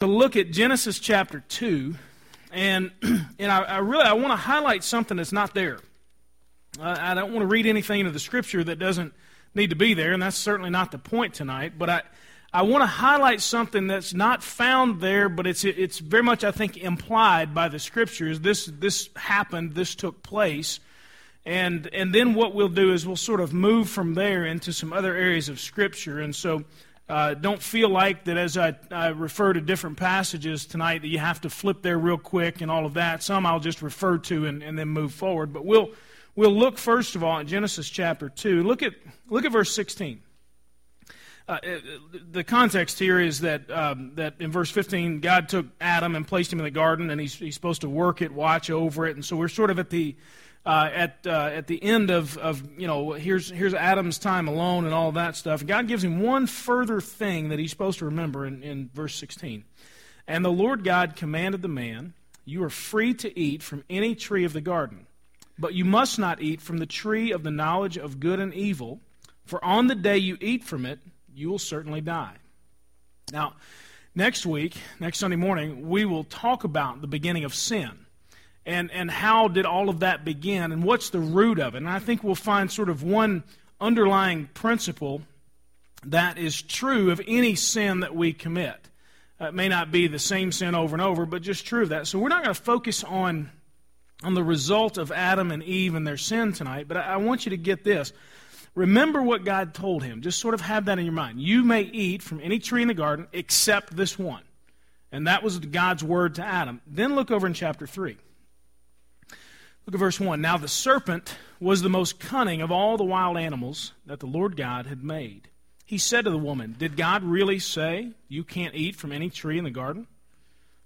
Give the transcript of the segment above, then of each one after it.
to look at Genesis chapter 2, and, and I, I really I want to highlight something that's not there. I, I don't want to read anything into the scripture that doesn't need to be there, and that's certainly not the point tonight. But I, I want to highlight something that's not found there, but it's, it's very much, I think, implied by the scriptures. This, this happened, this took place. And, and then what we'll do is we'll sort of move from there into some other areas of scripture. And so uh, don't feel like that as I, I, refer to different passages tonight that you have to flip there real quick and all of that. Some I'll just refer to and, and then move forward. But we'll, we'll look first of all at Genesis chapter 2. Look at, look at verse 16. Uh, the context here is that, um, that in verse 15, God took Adam and placed him in the garden, and he's, he's supposed to work it, watch over it. And so we're sort of at the, uh, at, uh, at the end of, of, you know, here's, here's Adam's time alone and all that stuff. God gives him one further thing that he's supposed to remember in, in verse 16. And the Lord God commanded the man, You are free to eat from any tree of the garden, but you must not eat from the tree of the knowledge of good and evil, for on the day you eat from it, you will certainly die. Now, next week, next Sunday morning, we will talk about the beginning of sin and, and how did all of that begin and what's the root of it. And I think we'll find sort of one underlying principle that is true of any sin that we commit. Uh, it may not be the same sin over and over, but just true of that. So we're not going to focus on, on the result of Adam and Eve and their sin tonight, but I, I want you to get this. Remember what God told him. Just sort of have that in your mind. You may eat from any tree in the garden except this one. And that was God's word to Adam. Then look over in chapter 3. Look at verse 1. Now the serpent was the most cunning of all the wild animals that the Lord God had made. He said to the woman, Did God really say you can't eat from any tree in the garden?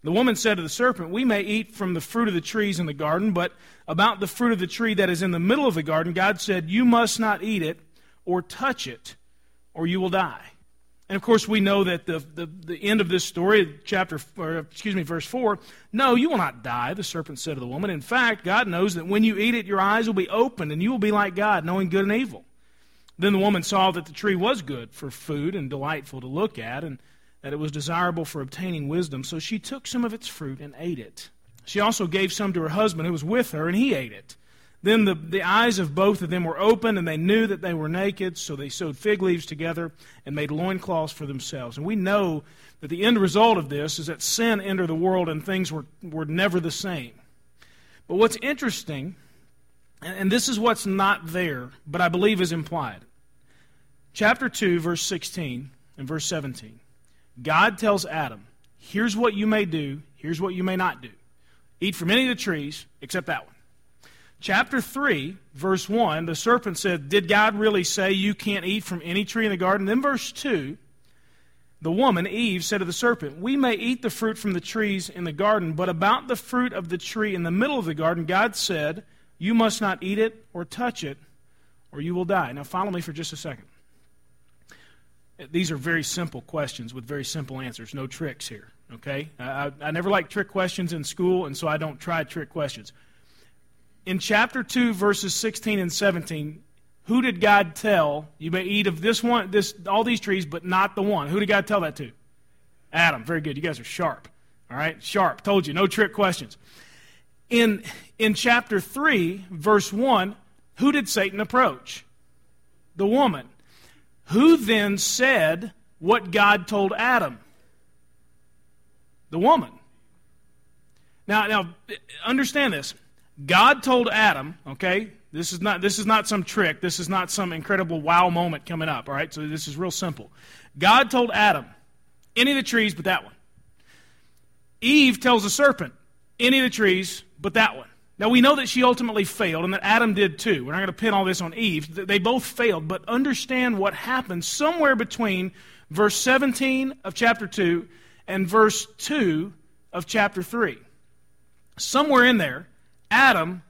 The woman said to the serpent, We may eat from the fruit of the trees in the garden, but about the fruit of the tree that is in the middle of the garden, God said, You must not eat it or touch it, or you will die. And of course, we know that the, the, the, end of this story, chapter, or excuse me, verse 4, no, you will not die, the serpent said to the woman. In fact, God knows that when you eat it, your eyes will be opened, and you will be like God, knowing good and evil. Then the woman saw that the tree was good for food and delightful to look at, and that it was desirable for obtaining wisdom. So she took some of its fruit and ate it. She also gave some to her husband who was with her, and he ate it. Then the, the eyes of both of them were opened, and they knew that they were naked, so they sewed fig leaves together and made loincloths for themselves. And we know that the end result of this is that sin entered the world and things were, were never the same. But what's interesting, and, and this is what's not there, but I believe is implied. Chapter 2, verse 16 and verse 17. God tells Adam, here's what you may do, here's what you may not do. Eat from any of the trees except that one. Chapter 3, verse 1, the serpent said, Did God really say you can't eat from any tree in the garden? Then, verse 2, the woman, Eve, said to the serpent, We may eat the fruit from the trees in the garden, but about the fruit of the tree in the middle of the garden, God said, You must not eat it or touch it, or you will die. Now, follow me for just a second. These are very simple questions with very simple answers. No tricks here, okay? I, I never like trick questions in school, and so I don't try trick questions in chapter 2, verses 16 and 17, who did God tell, you may eat of this one, this, all these trees, but not the one? Who did God tell that to? Adam. Very good. You guys are sharp. All right? Sharp. Told you. No trick questions. In, in chapter 3, verse 1, who did Satan approach? The woman. Who then said what God told Adam? The woman. Now, now understand this. God told Adam, okay, this is not this is not some trick. This is not some incredible wow moment coming up, all right? So this is real simple. God told Adam, any of the trees but that one. Eve tells the serpent, any of the trees but that one. Now we know that she ultimately failed and that Adam did too. We're not going to pin all this on Eve. They both failed, but understand what happened somewhere between verse 17 of chapter 2 and verse 2 of chapter 3. Somewhere in there, Adam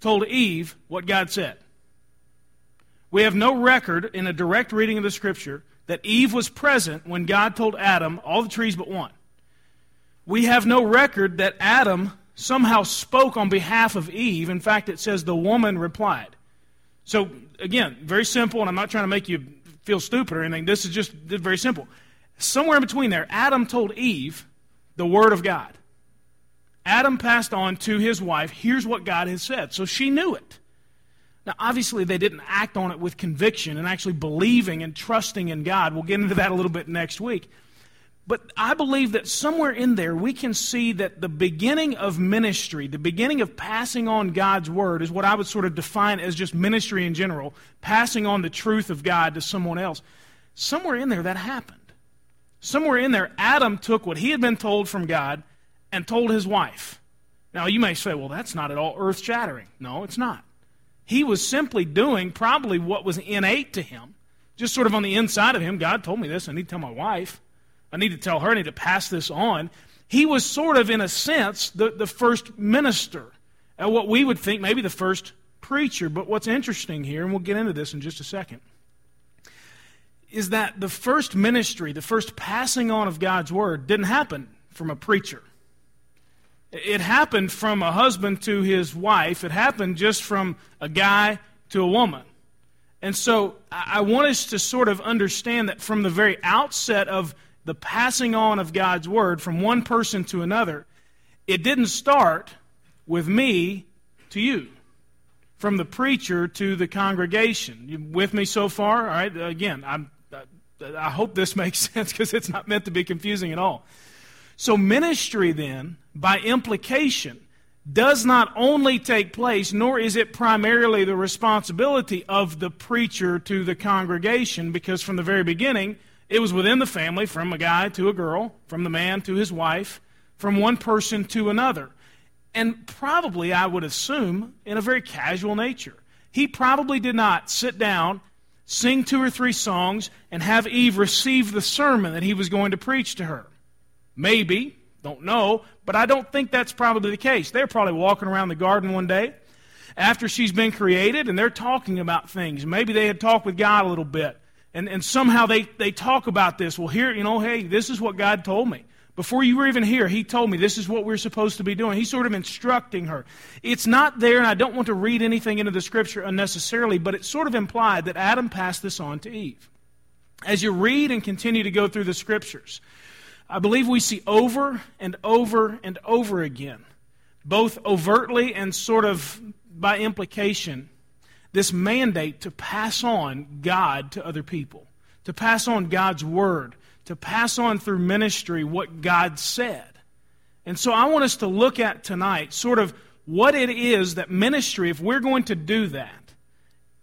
told Eve what God said. We have no record in a direct reading of the scripture that Eve was present when God told Adam all the trees but one. We have no record that Adam somehow spoke on behalf of Eve. In fact, it says the woman replied. So, again, very simple, and I'm not trying to make you feel stupid or anything. This is just very simple. Somewhere in between there, Adam told Eve the Word of God. Adam passed on to his wife, here's what God has said. So she knew it. Now, obviously, they didn't act on it with conviction and actually believing and trusting in God. We'll get into that a little bit next week. But I believe that somewhere in there we can see that the beginning of ministry, the beginning of passing on God's word, is what I would sort of define as just ministry in general, passing on the truth of God to someone else. Somewhere in there that happened. Somewhere in there, Adam took what he had been told from God and told his wife. Now, you may say, well, that's not at all earth shattering. No, it's not. He was simply doing probably what was innate to him, just sort of on the inside of him. God told me this. I need to tell my wife. I need to tell her. I need to pass this on. He was sort of, in a sense, the, the first minister. And what we would think maybe the first preacher. But what's interesting here, and we'll get into this in just a second, is that the first ministry, the first passing on of God's word, didn't happen from a preacher. It happened from a husband to his wife. It happened just from a guy to a woman. And so I want us to sort of understand that from the very outset of the passing on of God's word from one person to another, it didn't start with me to you, from the preacher to the congregation. You with me so far? All right. Again, I'm, I hope this makes sense because it's not meant to be confusing at all. So, ministry then, by implication, does not only take place, nor is it primarily the responsibility of the preacher to the congregation, because from the very beginning, it was within the family, from a guy to a girl, from the man to his wife, from one person to another. And probably, I would assume, in a very casual nature. He probably did not sit down, sing two or three songs, and have Eve receive the sermon that he was going to preach to her. Maybe, don't know, but I don't think that's probably the case. They're probably walking around the garden one day after she's been created and they're talking about things. Maybe they had talked with God a little bit. And, and somehow they, they talk about this. Well, here, you know, hey, this is what God told me. Before you were even here, He told me this is what we're supposed to be doing. He's sort of instructing her. It's not there, and I don't want to read anything into the Scripture unnecessarily, but it's sort of implied that Adam passed this on to Eve. As you read and continue to go through the Scriptures, I believe we see over and over and over again, both overtly and sort of by implication, this mandate to pass on God to other people, to pass on God's Word, to pass on through ministry what God said. And so I want us to look at tonight sort of what it is that ministry, if we're going to do that,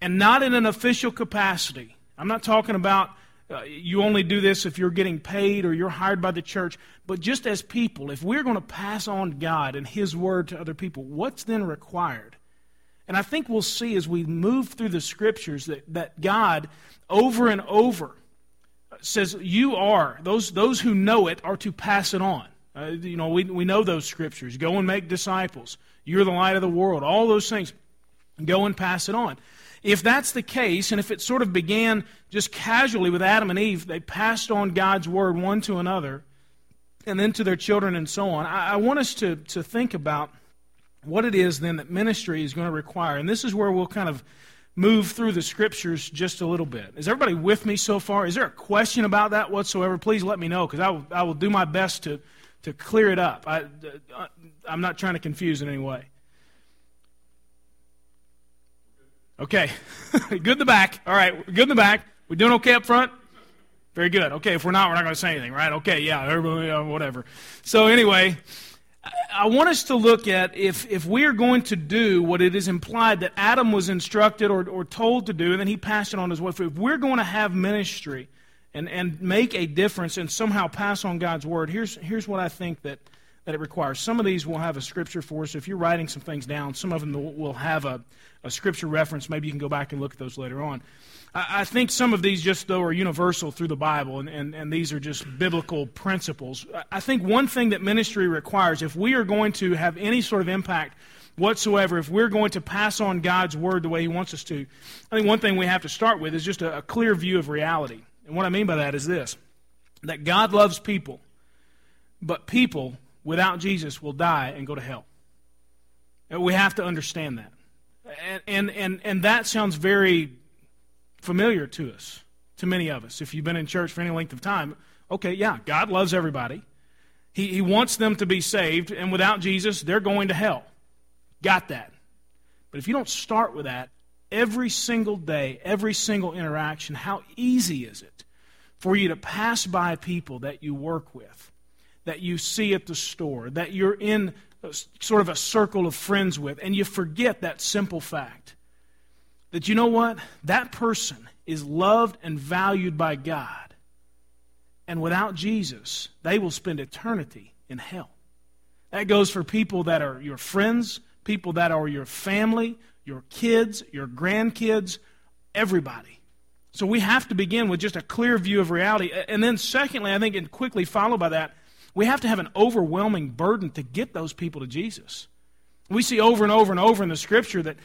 and not in an official capacity, I'm not talking about uh, you only do this if you're getting paid or you're hired by the church. But just as people, if we're going to pass on God and His Word to other people, what's then required? And I think we'll see as we move through the Scriptures that, that God, over and over, says, You are, those, those who know it are to pass it on. Uh, you know, we, we know those Scriptures. Go and make disciples. You're the light of the world. All those things. Go and pass it on. If that's the case, and if it sort of began just casually with Adam and Eve, they passed on God's word one to another, and then to their children and so on, I, I want us to, to think about what it is then that ministry is going to require. And this is where we'll kind of move through the scriptures just a little bit. Is everybody with me so far? Is there a question about that whatsoever? Please let me know because I will, I will do my best to, to clear it up. I, uh, I'm not trying to confuse in any way. Okay. good in the back. All right. Good in the back. We doing okay up front? Very good. Okay. If we're not, we're not going to say anything, right? Okay. Yeah. Everybody, uh, whatever. So anyway, I want us to look at if, if we are going to do what it is implied that Adam was instructed or, or told to do, and then he passed it on his wife. If we're going to have ministry and, and make a difference and somehow pass on God's word, here's, here's what I think that, that it requires. Some of these will have a scripture for us. If you're writing some things down, some of them will have a, a scripture reference. Maybe you can go back and look at those later on. I, I think some of these just, though, are universal through the Bible, and, and, and these are just biblical principles. I think one thing that ministry requires, if we are going to have any sort of impact whatsoever, if we're going to pass on God's word the way He wants us to, I think one thing we have to start with is just a, a clear view of reality. And what I mean by that is this that God loves people, but people without Jesus will die and go to hell. We have to understand that. And, and, and, and that sounds very familiar to us, to many of us. If you've been in church for any length of time, okay, yeah, God loves everybody. He, he wants them to be saved, and without Jesus, they're going to hell. Got that. But if you don't start with that, every single day, every single interaction, how easy is it for you to pass by people that you work with, that you see at the store, that you're in sort of a circle of friends with, and you forget that simple fact that you know what? That person is loved and valued by God. And without Jesus, they will spend eternity in hell. That goes for people that are your friends, people that are your family, your kids, your grandkids, everybody. So we have to begin with just a clear view of reality. And then, secondly, I think, and quickly followed by that, we have to have an overwhelming burden to get those people to Jesus. We see over and over and over in the scripture that,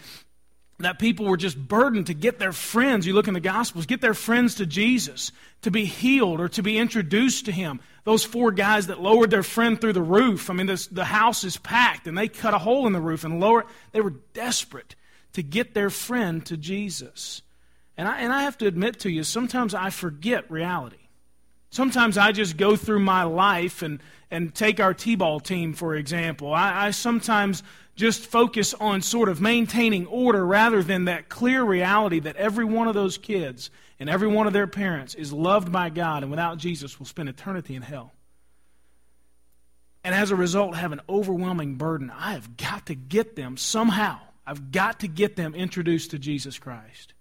that people were just burdened to get their friends, you look in the Gospels, get their friends to Jesus, to be healed or to be introduced to Him. Those four guys that lowered their friend through the roof, I mean, this, the house is packed and they cut a hole in the roof and lower, they were desperate to get their friend to Jesus. And I, and I have to admit to you, sometimes I forget reality. Sometimes I just go through my life and, and take our T ball team, for example. I, I sometimes just focus on sort of maintaining order rather than that clear reality that every one of those kids and every one of their parents is loved by God and without Jesus will spend eternity in hell. And as a result, have an overwhelming burden. I have got to get them somehow I've got to get them introduced to Jesus Christ.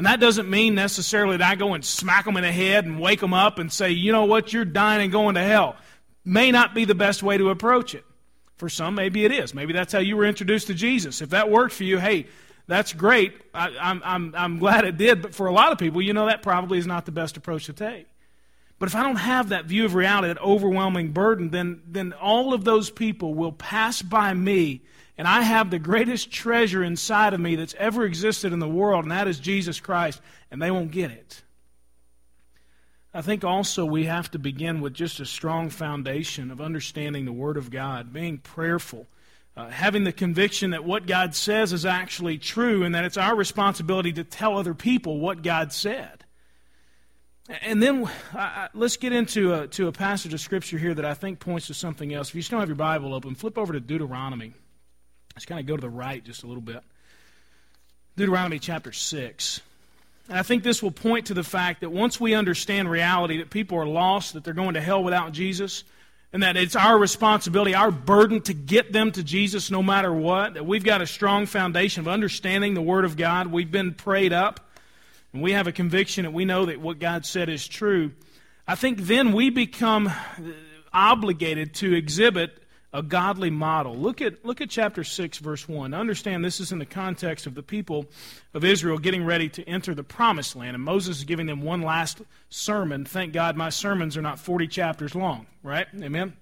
And that doesn't mean necessarily that I go and smack them in the head and wake them up and say, you know what, you're dying and going to hell. May not be the best way to approach it. For some, maybe it is. Maybe that's how you were introduced to Jesus. If that worked for you, hey, that's great. I, am I'm, I'm, I'm glad it did. But for a lot of people, you know, that probably is not the best approach to take. But if I don't have that view of reality, that overwhelming burden, then, then all of those people will pass by me and I have the greatest treasure inside of me that's ever existed in the world, and that is Jesus Christ, and they won't get it. I think also we have to begin with just a strong foundation of understanding the Word of God, being prayerful, uh, having the conviction that what God says is actually true, and that it's our responsibility to tell other people what God said. And then uh, let's get into a, to a passage of Scripture here that I think points to something else. If you still have your Bible open, flip over to Deuteronomy. Let's kind of go to the right just a little bit. Deuteronomy chapter 6. And I think this will point to the fact that once we understand reality, that people are lost, that they're going to hell without Jesus, and that it's our responsibility, our burden to get them to Jesus no matter what, that we've got a strong foundation of understanding the Word of God. We've been prayed up, and we have a conviction that we know that what God said is true. I think then we become obligated to exhibit a godly model. Look at, look at chapter 6, verse 1. Understand this is in the context of the people of Israel getting ready to enter the promised land. And Moses is giving them one last sermon. Thank God my sermons are not 40 chapters long, right? Amen?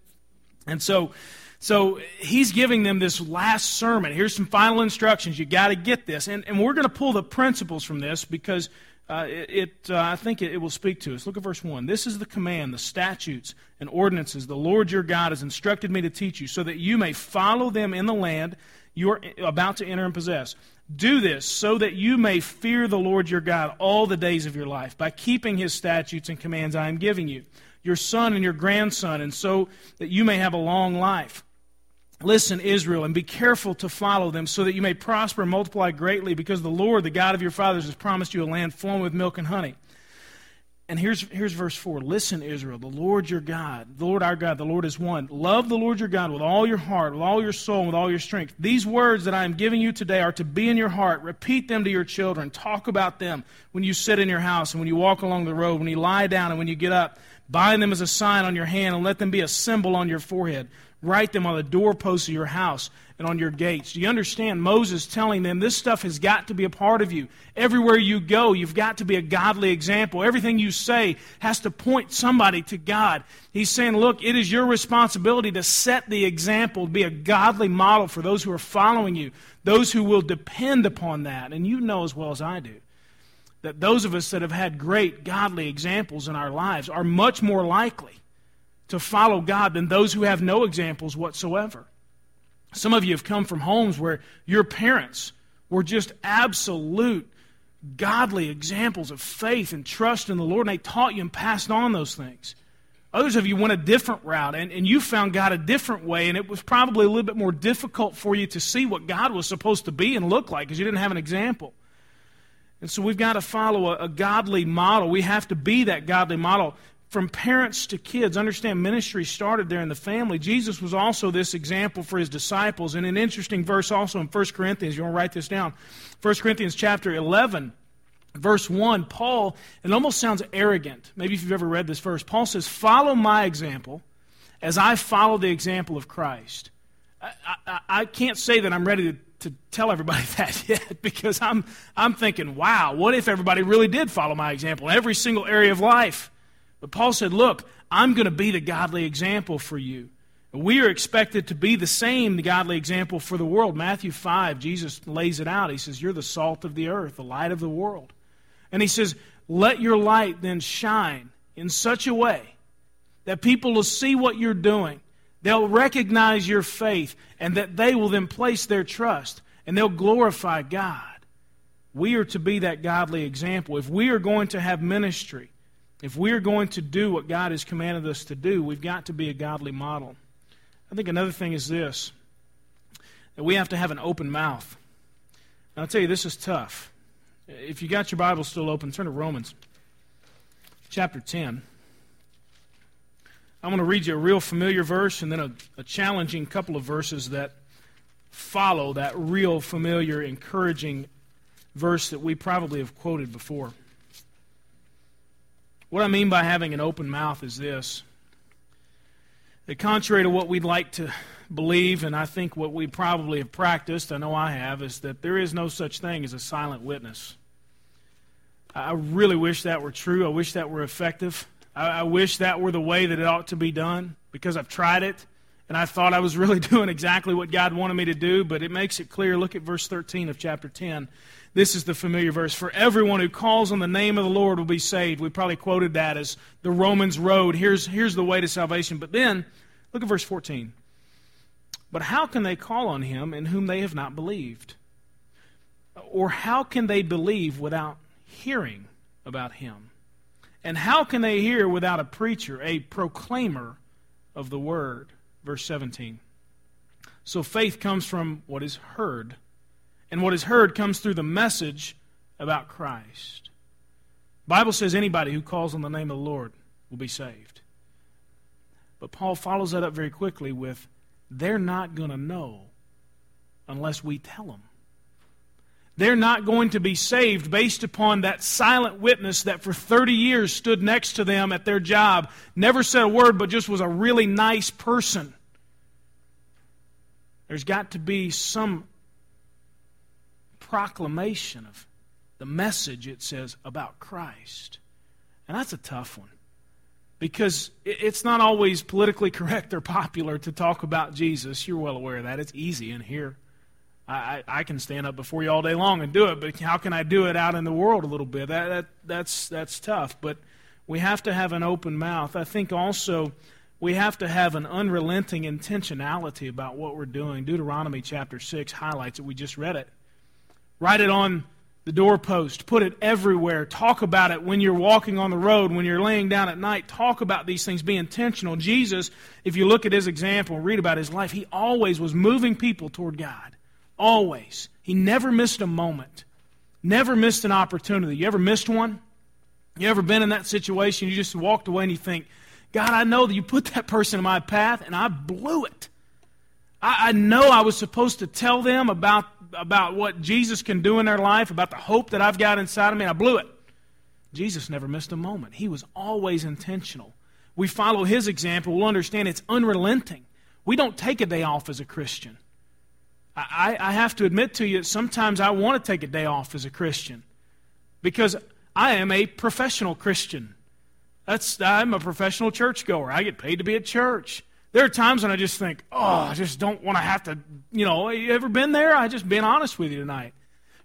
And so, so he's giving them this last sermon. Here's some final instructions. You got to get this. And, and we're going to pull the principles from this because uh, it, uh, I think it, it, will speak to us. Look at verse 1. This is the command, the statutes and ordinances the Lord your God has instructed me to teach you, so that you may follow them in the land you are about to enter and possess. Do this so that you may fear the Lord your God all the days of your life, by keeping his statutes and commands I am giving you, your son and your grandson, and so that you may have a long life. Listen, Israel, and be careful to follow them, so that you may prosper and multiply greatly, because the Lord, the God of your fathers, has promised you a land flowing with milk and honey. And here's, here's verse 4 Listen, Israel, the Lord your God, the Lord our God, the Lord is one. Love the Lord your God with all your heart, with all your soul, with all your strength. These words that I am giving you today are to be in your heart. Repeat them to your children. Talk about them when you sit in your house, and when you walk along the road, when you lie down, and when you get up. Bind them as a sign on your hand, and let them be a symbol on your forehead. Write them on the doorposts of your house and on your gates. Do you understand? Moses telling them this stuff has got to be a part of you. Everywhere you go, you've got to be a godly example. Everything you say has to point somebody to God. He's saying, look, it is your responsibility to set the example, be a godly model for those who are following you, those who will depend upon that. And you know as well as I do that those of us that have had great godly examples in our lives are much more likely to follow God than those who have no examples whatsoever. Some of you have come from homes where your parents were just absolute godly examples of faith and trust in the Lord, and they taught you and passed on those things. Others of you went a different route, and, and you found God a different way, and it was probably a little bit more difficult for you to see what God was supposed to be and look like because you didn't have an example. And so we've got to follow a, a godly model. We have to be that godly model from parents to kids. Understand, ministry started there in the family. Jesus was also this example for his disciples. And an interesting verse also in 1 Corinthians, you want to write this down. 1 Corinthians chapter 11, verse 1, Paul, it almost sounds arrogant. Maybe if you've ever read this verse. Paul says, Follow my example as I follow the example of Christ. I, I, I can't say that I'm ready to to tell everybody that yet because I'm, I'm thinking, wow, what if everybody really did follow my example in every single area of life? But Paul said, Look, I'm going to be the godly example for you. We are expected to be the same godly example for the world. Matthew 5, Jesus lays it out. He says, You're the salt of the earth, the light of the world. And he says, Let your light then shine in such a way that people will see what you're doing. They'll recognize your faith, and that they will then place their trust, and they'll glorify God. We are to be that godly example. If we are going to have ministry, if we're going to do what God has commanded us to do, we've got to be a godly model. I think another thing is this that we have to have an open mouth. I'll tell you, this is tough. If you got your Bible still open, turn to Romans chapter 10. I'm going to read you a real familiar verse and then a, a challenging couple of verses that follow that real familiar, encouraging verse that we probably have quoted before. What I mean by having an open mouth is this that, contrary to what we'd like to believe, and I think what we probably have practiced, I know I have, is that there is no such thing as a silent witness. I really wish that were true. I wish that were effective. I, I wish that were the way that it ought to be done because I've tried it and I thought I was really doing exactly what God wanted me to do, but it makes it clear. Look at verse 13 of chapter 10. This is the familiar verse. For everyone who calls on the name of the Lord will be saved. We probably quoted that as the Romans road. Here's, here's the way to salvation. But then, look at verse 14. But how can they call on him in whom they have not believed? Or how can they believe without hearing about him? And how can they hear without a preacher, a proclaimer of the word? Verse 17. So faith comes from what is heard and what is heard comes through the message about Christ. The Bible says anybody who calls on the name of the Lord will be saved. But Paul follows that up very quickly with, they're not going to know unless we tell them. They're not going to be saved based upon that silent witness that for 30 years stood next to them at their job, never said a word, but just was a really nice person. There's got to be some proclamation of the message, it says, about Christ. And that's a tough one because it's not always politically correct or popular to talk about Jesus. You're well aware of that. It's easy in here. I, I, can stand up before you all day long and do it, but how can I do it out in the world a little bit? That, that, that's, that's tough. But we have to have an open mouth. I think also we have to have an unrelenting intentionality about what we're doing. Deuteronomy chapter 6 highlights it. We just read it. Write it on the doorpost. Put it everywhere. Talk about it when you're walking on the road, when you're laying down at night. Talk about these things. Be intentional. Jesus, if you look at his example read about his life, he always was moving people toward God. Always. He never missed a moment. Never missed an opportunity. You ever missed one? You ever been in that situation? You just walked away and you think, God, I know that you put that person in my path and I blew it. I, I know I was supposed to tell them about about what Jesus can do in their life, about the hope that I've got inside of me, I blew it. Jesus never missed a moment. He was always intentional. We follow his example, we'll understand it's unrelenting. We don't take a day off as a Christian. I, I have to admit to you, sometimes I want to take a day off as a Christian because I am a professional Christian. That's, I'm a professional churchgoer. I get paid to be at church. There are times when I just think, oh, I just don't want to have to, you know, you ever been there? I just been honest with you tonight.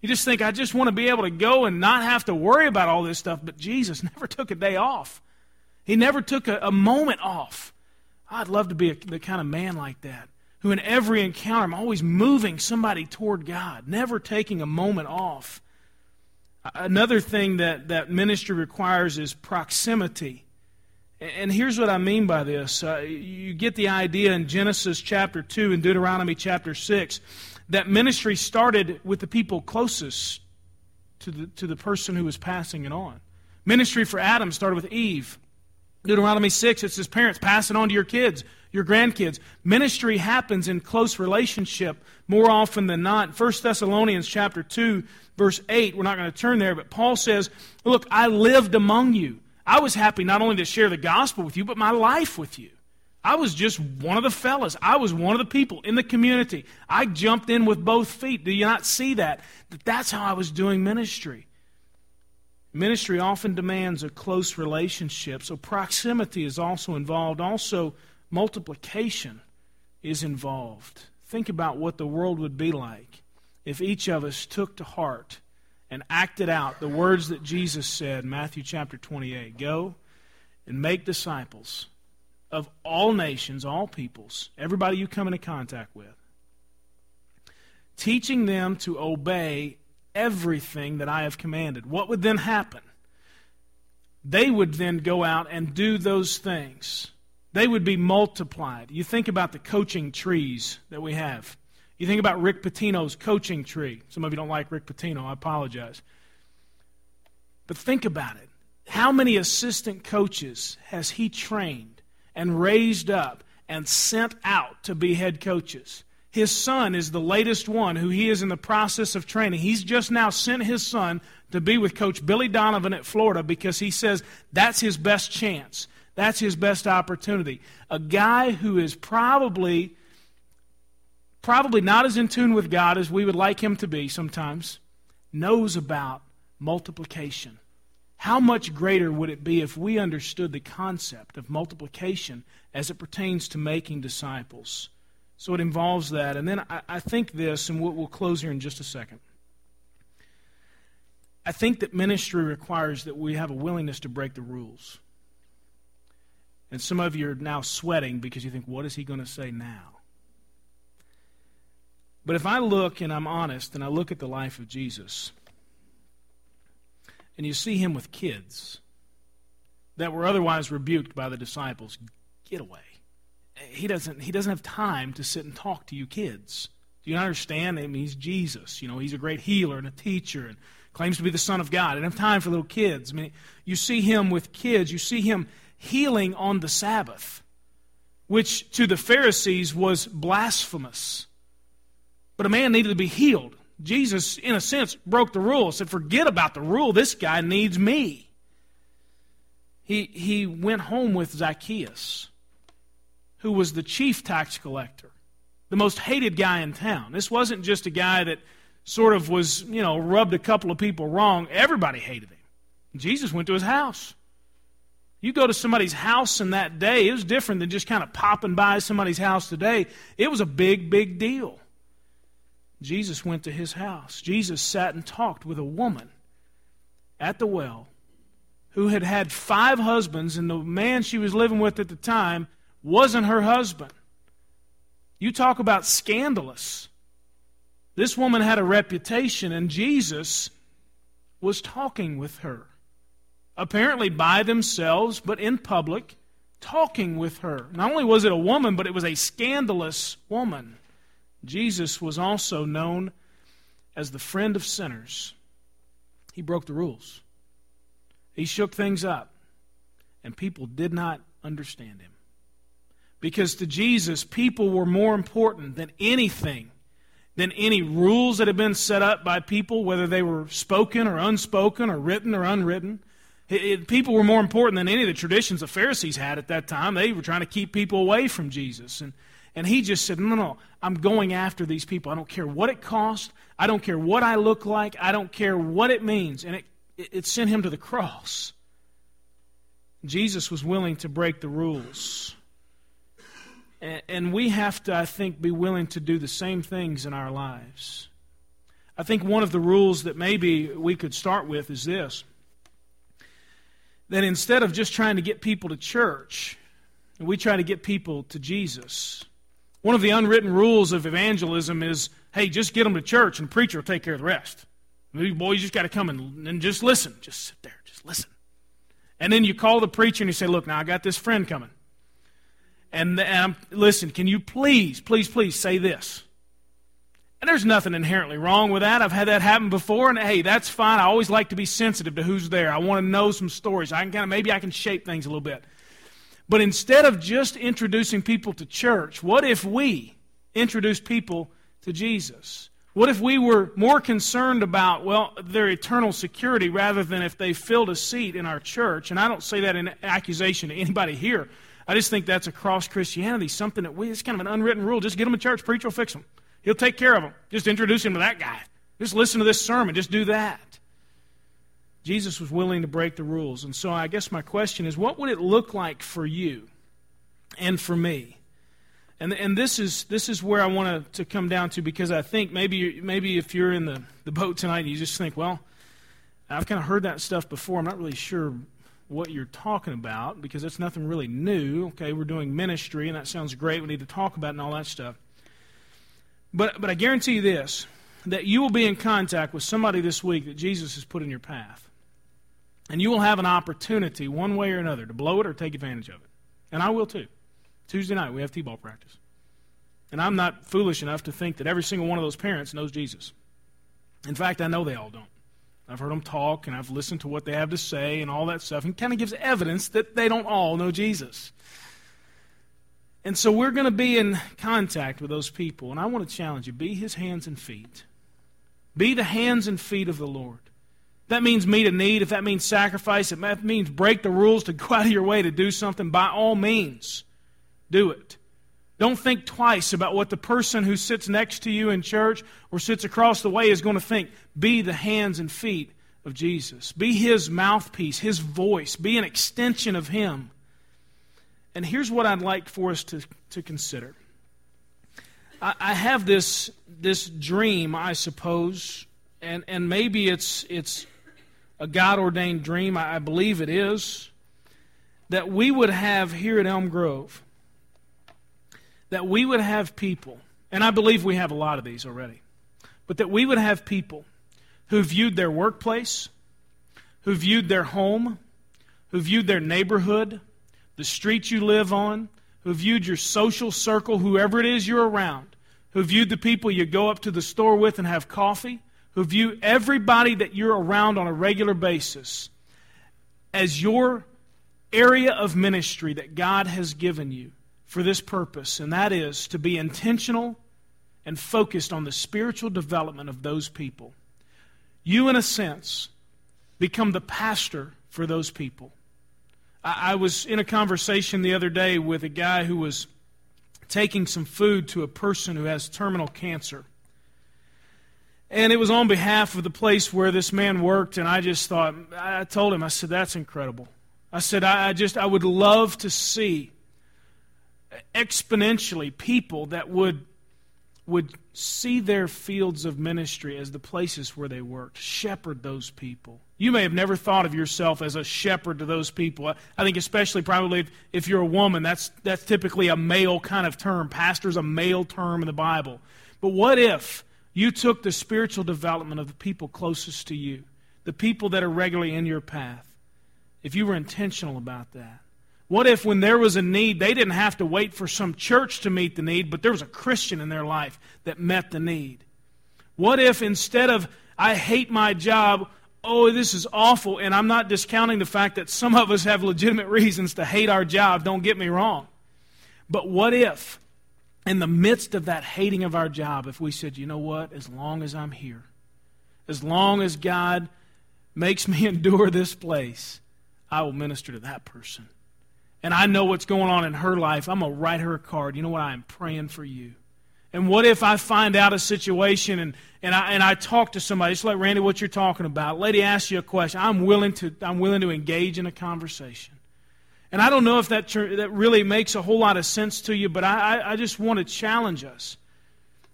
You just think, I just want to be able to go and not have to worry about all this stuff. But Jesus never took a day off, He never took a, a moment off. I'd love to be a, the kind of man like that, who in every encounter, I'm always moving somebody toward God, never taking a moment off. Another thing that, that ministry requires is proximity. And here's what I mean by this. Uh, you get the idea in Genesis chapter 2 and Deuteronomy chapter 6 that ministry started with the people closest to the, to the person who was passing it on. Ministry for Adam started with Eve. Deuteronomy 6, it says, Parents, pass it on to your kids, your grandkids. Ministry happens in close relationship more often than not. 1 Thessalonians chapter 2, verse 8, we're not going to turn there, but Paul says, Look, I lived among you. I was happy not only to share the gospel with you, but my life with you. I was just one of the fellas. I was one of the people in the community. I jumped in with both feet. Do you not see that? That that's how I was doing ministry. Ministry often demands a close relationship, so proximity is also involved. Also, multiplication is involved. Think about what the world would be like if each of us took to heart and acted out the words that Jesus said, Matthew chapter 28 Go and make disciples of all nations, all peoples, everybody you come into contact with, teaching them to obey everything that I have commanded. What would then happen? They would then go out and do those things. They would be multiplied. You think about the coaching trees that we have. You think about Rick Pitino's coaching tree. Some of you don't like Rick Pitino. I apologize. But think about it. How many assistant coaches has he trained and raised up and sent out to be head coaches? His son is the latest one who he is in the process of training. He's just now sent his son to be with Coach Billy Donovan at Florida because he says that's his best chance. That's his best opportunity. A guy who is probably probably not as in tune with God as we would like him to be sometimes, knows about multiplication. How much greater would it be if we understood the concept of multiplication as it pertains to making disciples? So it involves that. And then I, I think this, and we'll, we'll close here in just a second. I think that ministry requires that we have a willingness to break the rules. And some of you are now sweating because you think, what is he going to say now? But if I look and I'm honest and I look at the life of Jesus, and you see him with kids that were otherwise rebuked by the disciples, get away he doesn't he doesn't have time to sit and talk to you kids. Do you understand? I mean, he's Jesus. You know, he's a great healer and a teacher and claims to be the Son of God. He doesn't have time for little kids. I mean, you see him with kids. You see him healing on the Sabbath, which to the Pharisees was blasphemous. But a man needed to be healed. Jesus, in a sense, broke the rule. Said, "Forget about the rule. This guy needs me." He he went home with Zacchaeus who was the chief tax collector, the most hated guy in town. This wasn't just a guy that sort of was, you know, rubbed a couple of people wrong. Everybody hated him. Jesus went to his house. You go to somebody's house in that day, it was different than just kind of popping by somebody's house today. It was a big, big deal. Jesus went to his house. Jesus sat and talked with a woman at the well who had had five husbands, and the man she was living with at the time wasn't her husband. You talk about scandalous. This woman had a reputation, and Jesus was talking with her. Apparently by themselves, but in public, talking with her. Not only was it a woman, but it was a scandalous woman. Jesus was also known as the friend of sinners. He broke the rules, he shook things up, and people did not understand him. Because to Jesus, people were more important than anything, than any rules that had been set up by people, whether they were spoken or unspoken or written or unwritten. It, people were more important than any of the traditions the Pharisees had at that time. They were trying to keep people away from Jesus. And, and he just said, No, no, I'm going after these people. I don't care what it costs. I don't care what I look like. I don't care what it means. And it, it, sent him to the cross. Jesus was willing to break the rules. And we have to, I think, be willing to do the same things in our lives. I think one of the rules that maybe we could start with is this that instead of just trying to get people to church, we try to get people to Jesus. One of the unwritten rules of evangelism is hey, just get them to church and the preacher will take care of the rest. Boy, you just got to come and, and just listen. Just sit there, just listen. And then you call the preacher and you say, Look, now I got this friend coming. And, and listen, can you please, please, please say this? And there's nothing inherently wrong with that. I've had that happen before, and hey, that's fine. I always like to be sensitive to who's there. I want to know some stories. I can kind of maybe I can shape things a little bit. But instead of just introducing people to church, what if we introduce people to Jesus? What if we were more concerned about, well, their eternal security rather than if they filled a seat in our church? And I don't say that in accusation to anybody here. I just think that's across Christianity, something that we, it's kind of an unwritten rule. Just get them in church, preach will fix them. He'll take care of them. Just introduce him to that guy. Just listen to this sermon. Just do that. Jesus was willing to break the rules. And so I guess my question is what would it look like for you and for me? And, and this, is, this is where I want to, come down to because I think maybe, maybe if you're in the, the boat tonight and you just think, well, I've kind of heard that stuff before. I'm not really sure what you're talking about because it's nothing really new. Okay, we're doing ministry, and that sounds great. We need to talk about it and all that stuff. But, but I guarantee you this that you will be in contact with somebody this week that Jesus has put in your path. And you will have an opportunity, one way or another, to blow it or take advantage of it. And I will too. Tuesday night, we have T ball practice. And I'm not foolish enough to think that every single one of those parents knows Jesus. In fact, I know they all don't. I've heard them talk and I've listened to what they have to say and all that stuff, and kind of gives evidence that they don't all know Jesus. And so we're going to be in contact with those people, and I want to challenge you be his hands and feet. Be the hands and feet of the Lord. That means meet a need, if that means sacrifice, if that means break the rules to go out of your way to do something, by all means, do it. Don't think twice about what the person who sits next to you in church or sits across the way is going to think. Be the hands and feet of Jesus. Be his mouthpiece, his voice. Be an extension of him. And here's what I'd like for us to, to consider. I, I have this, this dream, I suppose, and, and maybe it's, it's a God ordained dream. I, believe it is. That we would have here at Elm Grove that we would have people, and I believe we have a lot of these already, but that we would have people who viewed their workplace, who viewed their home, who viewed their neighborhood, the street you live on, who viewed your social circle, whoever it is you're around, who viewed the people you go up to the store with and have coffee, who view everybody that you're around on a regular basis as your area of ministry that God has given you for this purpose, and that is to be intentional and focused on the spiritual development of those people. You, in a sense, become the pastor for those people. I, I was in a conversation the other day with a guy who was taking some food to a person who has terminal cancer. And it was on behalf of the place where this man worked, and I just thought, I told him, I said, that's incredible. I said, I, just, I would love to see exponentially people that would would see their fields of ministry as the places where they worked, shepherd those people. You may have never thought of yourself as a shepherd to those people. I think, especially probably if, if you're a woman, that's, that's typically a male kind of term. Pastor's a male term in the Bible. But what if you took the spiritual development of the people closest to you, the people that are regularly in your path, if you were intentional about that? What if, when there was a need, they didn't have to wait for some church to meet the need, but there was a Christian in their life that met the need? What if, instead of, I hate my job, oh, this is awful, and I'm not discounting the fact that some of us have legitimate reasons to hate our job, don't get me wrong. But what if, in the midst of that hating of our job, if we said, you know what, as long as I'm here, as long as God makes me endure this place, I will minister to that person and I know what's going on in her life, I'm going to write her a card. You know what? I am praying for you. And what if I find out a situation and, and, I, and I talk to somebody, just like Randy, what you're talking about. Lady asks you a question. I'm willing to, I'm willing to engage in a conversation. And I don't know if that, that really makes a whole lot of sense to you, but I, I, just want to challenge us.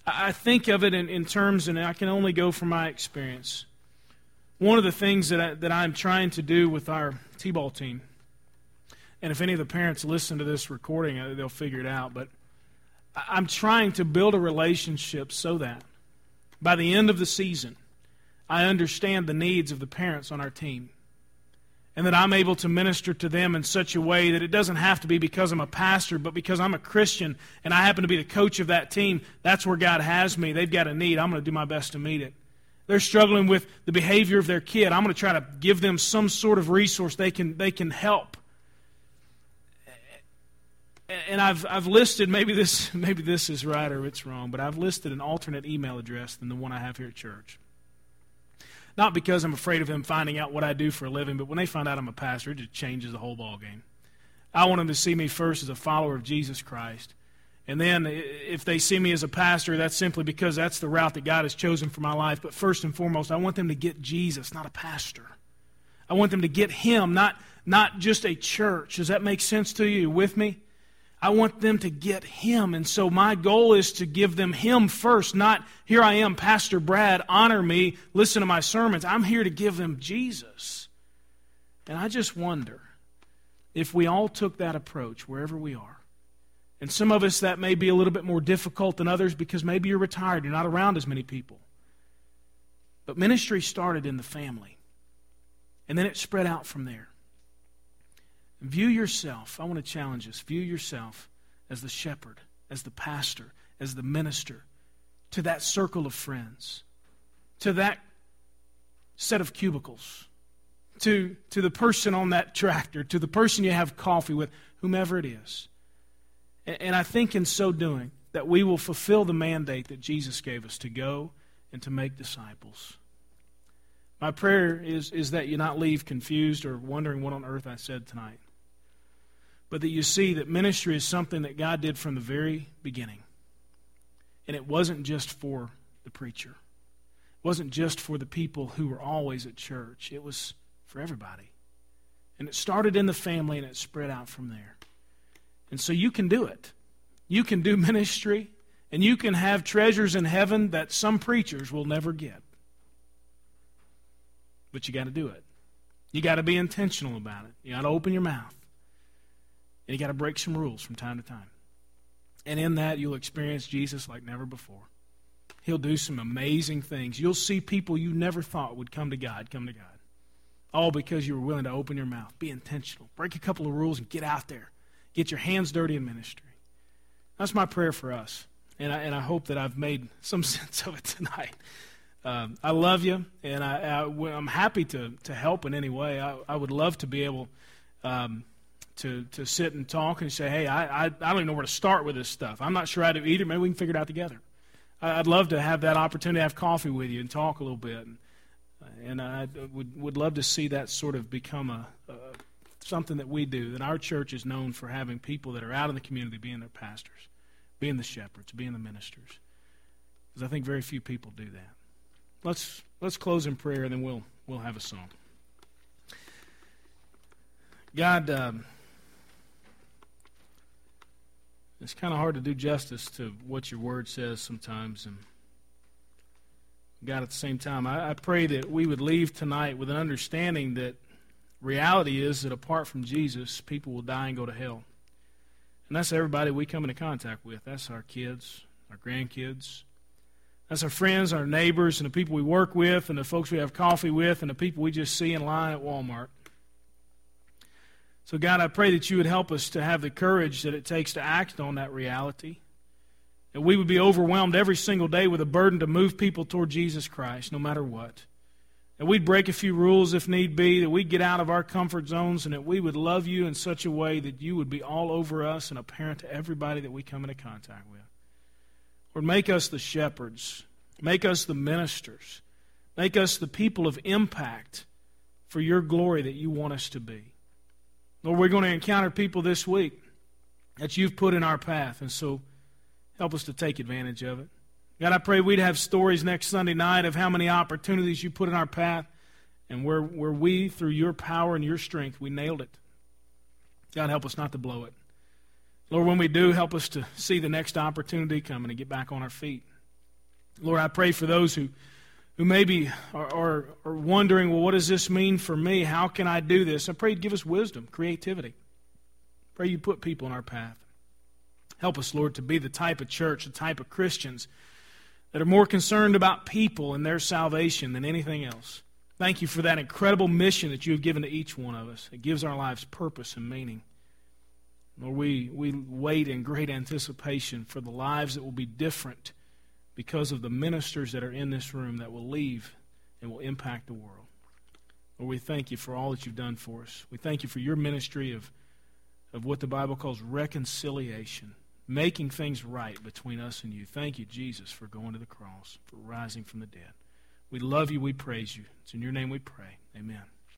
I, I think of it in, in terms, and I can only go from my experience. One of the things that, I, that I'm trying to do with our T ball team and if any of the parents listen to this recording, uh, they'll figure it out. But I'm trying to build a relationship so that by the end of the season, I understand the needs of the parents on our team. And that I'm able to minister to them in such a way that it doesn't have to be because I'm a pastor, but because I'm a Christian and I happen to be the coach of that team. That's where God has me. They've got a need. I'm going to do my best to meet it. They're struggling with the behavior of their kid. I'm going to try to give them some sort of resource they can, they can help. And I've, I've listed, maybe this, maybe this is right or it's wrong, but I've listed an alternate email address than the one I have here at church. Not because I'm afraid of them finding out what I do for a living, but when they find out I'm a pastor, it just changes the whole ball game. I want them to see me first as a follower of Jesus Christ. And then if they see me as a pastor, that's simply because that's the route that God has chosen for my life. But first and foremost, I want them to get Jesus, not a pastor. I want them to get Him, not, not just a church. Does that make sense to you? you with me? I want them to get Him. And so my goal is to give them Him first, not here I am, Pastor Brad, honor me, listen to my sermons. I'm here to give them Jesus. And I just wonder if we all took that approach wherever we are. And some of us, that may be a little bit more difficult than others because maybe you're retired, you're not around as many people. But ministry started in the family, and then it spread out from there. View yourself, I want to challenge us, view yourself as the shepherd, as the pastor, as the minister to that circle of friends, to that set of cubicles, to, to the person on that tractor, to the person you have coffee with, whomever it is. And, and I think in so doing that we will fulfill the mandate that Jesus gave us to go and to make disciples. My prayer is, is that you not leave confused or wondering what on earth I said tonight but that you see that ministry is something that God did from the very beginning. And it wasn't just for the preacher, it wasn't just for the people who were always at church, it was for everybody. And it started in the family and it spread out from there. And so you can do it. You can do ministry and you can have treasures in heaven that some preachers will never get. But you got to do it. You got to be intentional about it. You got to open your mouth. And you got to break some rules from time to time. And in that, you'll experience Jesus like never before. He'll do some amazing things. You'll see people you never thought would come to God come to God. All because you were willing to open your mouth, be intentional, break a couple of rules, and get out there. Get your hands dirty in ministry. That's my prayer for us. And I, and I hope that I've made some sense of it tonight. Um, I love you, and I, am happy to, to help in any way. I, I would love to be able um, to, to sit and talk and say, hey, I, I, I don't even know where to start with this stuff. I'm not sure I do either. Maybe we can figure it out together. I'd love to have that opportunity to have coffee with you and talk a little bit. And, and I would, would love to see that sort of become a, a something that we do. That our church is known for having people that are out in the community being their pastors, being the shepherds, being the ministers. Because I think very few people do that. Let's, let's close in prayer and then we'll, we'll have a song. God. Um, it's kind of hard to do justice to what your word says sometimes. And God, at the same time, I, I pray that we would leave tonight with an understanding that reality is that apart from Jesus, people will die and go to hell. And that's everybody we come into contact with. That's our kids, our grandkids. That's our friends, our neighbors, and the people we work with, and the folks we have coffee with, and the people we just see in line at Walmart. So, God, I pray that you would help us to have the courage that it takes to act on that reality. That we would be overwhelmed every single day with a burden to move people toward Jesus Christ, no matter what. That we'd break a few rules if need be, that we'd get out of our comfort zones, and that we would love you in such a way that you would be all over us and apparent to everybody that we come into contact with. Lord, make us the shepherds, make us the ministers, make us the people of impact for your glory that you want us to be. Lord, we're going to encounter people this week that you've put in our path, and so help us to take advantage of it. God, I pray we'd have stories next Sunday night of how many opportunities you put in our path and where, where we, through your power and your strength, we nailed it. God, help us not to blow it. Lord, when we do, help us to see the next opportunity coming and get back on our feet. Lord, I pray for those who who maybe are, are, are, wondering, well, what does this mean for me? How can I do this? I pray you give us wisdom, creativity. Pray you put people in our path. Help us, Lord, to be the type of church, the type of Christians that are more concerned about people and their salvation than anything else. Thank you for that incredible mission that you have given to each one of us. It gives our lives purpose and meaning. Lord, we, we wait in great anticipation for the lives that will be different because of the ministers that are in this room that will leave and will impact the world. Lord, we thank you for all that you've done for us. We thank you for your ministry of, of what the Bible calls reconciliation, making things right between us and you. Thank you, Jesus, for going to the cross, for rising from the dead. We love you. We praise you. It's in your name we pray. Amen.